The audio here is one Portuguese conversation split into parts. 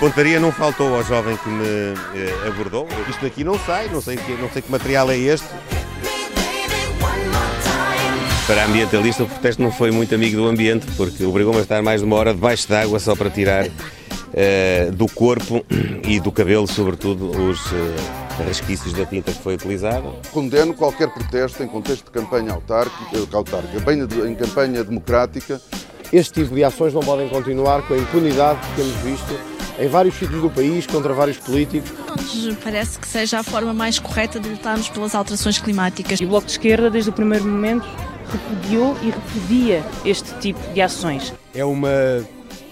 Pontaria não faltou ao jovem que me eh, abordou. Isto daqui não sai, não sei, que, não sei que material é este. Para a ambientalista, o protesto não foi muito amigo do ambiente, porque obrigou-me a estar mais de uma hora debaixo d'água só para tirar eh, do corpo e do cabelo, sobretudo, os eh, resquícios da tinta que foi utilizada. Condeno qualquer protesto em contexto de campanha autárquica, autárquica em campanha democrática. Este tipo de ações não podem continuar com a impunidade que temos visto em vários sítios do país contra vários políticos. Parece que seja a forma mais correta de lutarmos pelas alterações climáticas. E o Bloco de Esquerda, desde o primeiro momento, repudiou e repudia este tipo de ações. É uma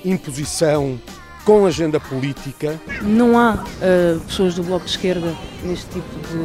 imposição com agenda política. Não há uh, pessoas do Bloco de Esquerda neste tipo de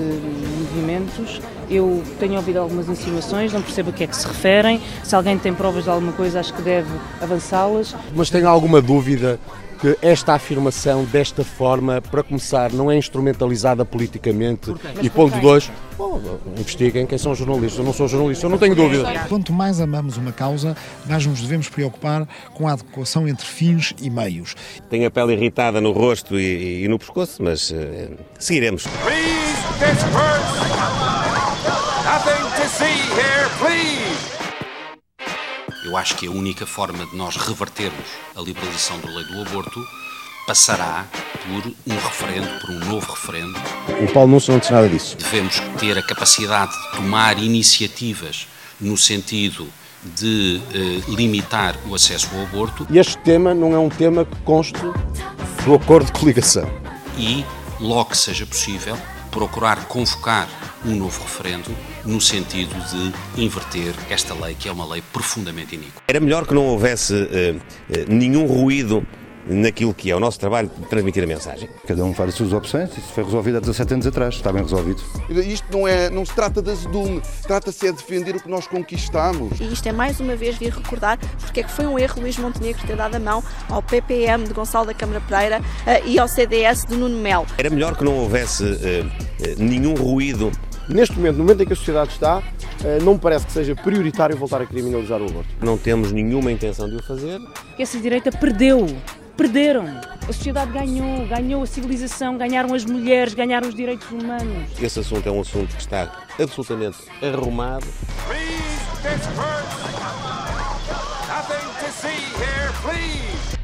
movimentos. Eu tenho ouvido algumas insinuações, não percebo a que é que se referem. Se alguém tem provas de alguma coisa, acho que deve avançá-las. Mas tenho alguma dúvida que esta afirmação, desta forma, para começar, não é instrumentalizada politicamente. E ponto dois, bom, investiguem quem são os jornalistas. Eu não sou jornalista, eu não tenho dúvida. Quanto mais amamos uma causa, mais nos devemos preocupar com a adequação entre fins e meios. Tenho a pele irritada no rosto e, e no pescoço, mas eh, seguiremos. Please disperse. Nothing to see here, please. Eu acho que a única forma de nós revertermos a liberalização da lei do aborto passará por um referendo, por um novo referendo. O Paulo Núncio não disse nada disso. Devemos ter a capacidade de tomar iniciativas no sentido de eh, limitar o acesso ao aborto E este tema não é um tema que conste do acordo de coligação. e, logo que seja possível, procurar convocar um novo referendo no sentido de inverter esta lei, que é uma lei profundamente iníqua. Era melhor que não houvesse eh, eh, nenhum ruído naquilo que é o nosso trabalho de transmitir a mensagem. Cada um faz as suas opções, isso foi resolvido há 17 anos atrás, está bem resolvido. Isto não, é, não se trata de azedume, trata-se é de defender o que nós conquistamos. E isto é mais uma vez vir recordar porque é que foi um erro Luís Montenegro ter dado a mão ao PPM de Gonçalo da Câmara Pereira eh, e ao CDS de Nuno Melo. Era melhor que não houvesse nenhum ruído Neste momento, no momento em que a sociedade está, eh, não me parece que seja prioritário voltar a criminalizar o aborto. Não temos nenhuma intenção de o fazer. Que essa direita perdeu. Perderam. A sociedade ganhou, ganhou a civilização, ganharam as mulheres, ganharam os direitos humanos. Esse assunto é um assunto que está absolutamente arrumado. Please disperse. Nothing to see here, please.